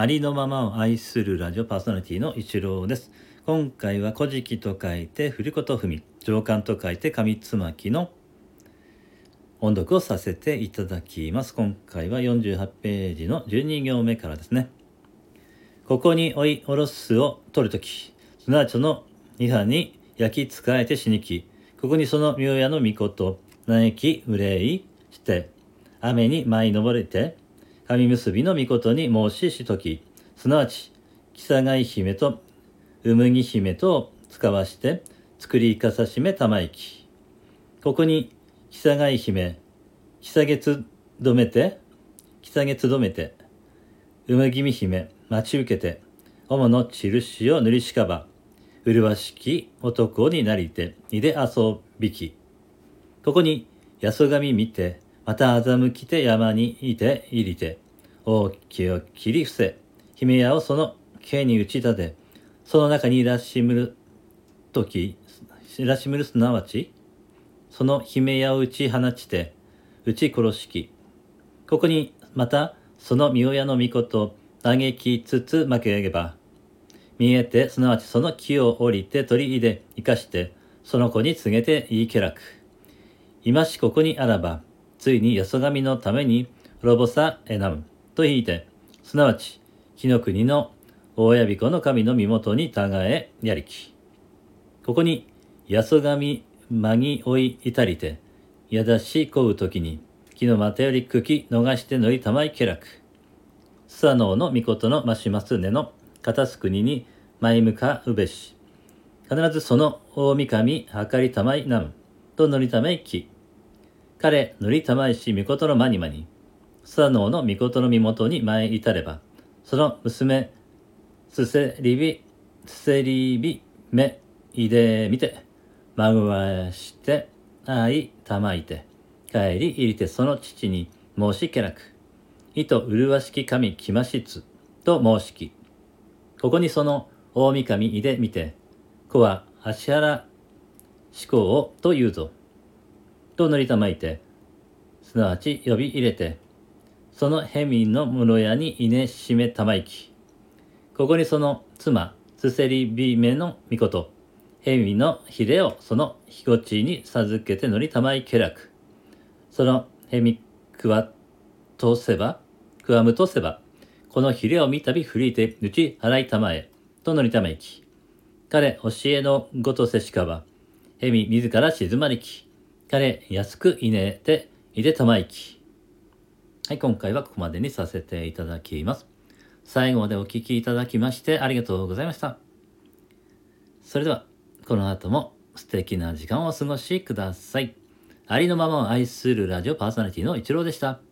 ありのままを愛するラジオパーソナリティの一郎です。今回は古事記と書いて、振り子と踏み、上巻と書いて、上つまきの音読をさせていただきます。今回は48ページの12行目からですね。ここに追いおろすを取るとき、すなわちその二派に焼き使えて死にき、ここにその妙屋の御事、嘆き憂いして、雨に舞い登れて、神結びの御事に申ししとき、すなわち、木佐貝姫とうむぎ姫とを使わして、作りかさしめたまいき。ここに、木佐貝姫、木佐月止めて、木佐月止めて、うむぎみ姫、待ち受けて、主の印を塗りしかば、麗しき男になりて、いで遊びき。ここに、やそがみ見て、また欺きて山にいて入りて、大きを切り伏せ、姫屋をその刑に打ち立て、その中にいらしむるとき、いらしむるすなわち、その姫屋を打ち放ちて、打ち殺しき。ここに、また、その御親の御事、嘆きつつ負け上げば、見えて、すなわちその木を降りて取り入れ、生かして、その子に告げて言いけらく。今しここにあらば、ついによそ神のために滅ぼさえなむ。と言いて、すなわち、木の国の大やびこの神の身元にたがえやりき。ここに、やそ神まぎ追いいたりて、やだしこうときに、木のまたより茎逃してのりたまいけらく。スサノオの御事のまします根の片す国に前向かうべし。必ずその大神はかりたまいなむ。とのりたまいき。彼のりたまいし御事のまにまに。スサノオの御事の身元に前至れば、その娘、すせりび、すせりびめ、いでみて、まぐわして、あいたまいて、帰り入りてその父に申しけらく。いと麗しき神きましつ、と申しき。ここにその大神いでみて、子は足原思考をと言うぞ。と塗りたまいて、すなわち呼び入れて、そのヘミの室屋に稲しめたまいき。ここにその妻、すせりびめの御事、ヘミのひれをそのひごちに授けてのりたまいけらく。そのヘミくわとせば、くわむとせば、このひれを見たび振りて打ち払いたまえ、とのりたまいき。彼教えのごとせしかば、ヘミ自ら静まりき。彼安くいねていでたまいき。はい、今回はここまでにさせていただきます。最後までお聴きいただきましてありがとうございました。それでは、この後も素敵な時間をお過ごしください。ありのままを愛するラジオパーソナリティのイチローでした。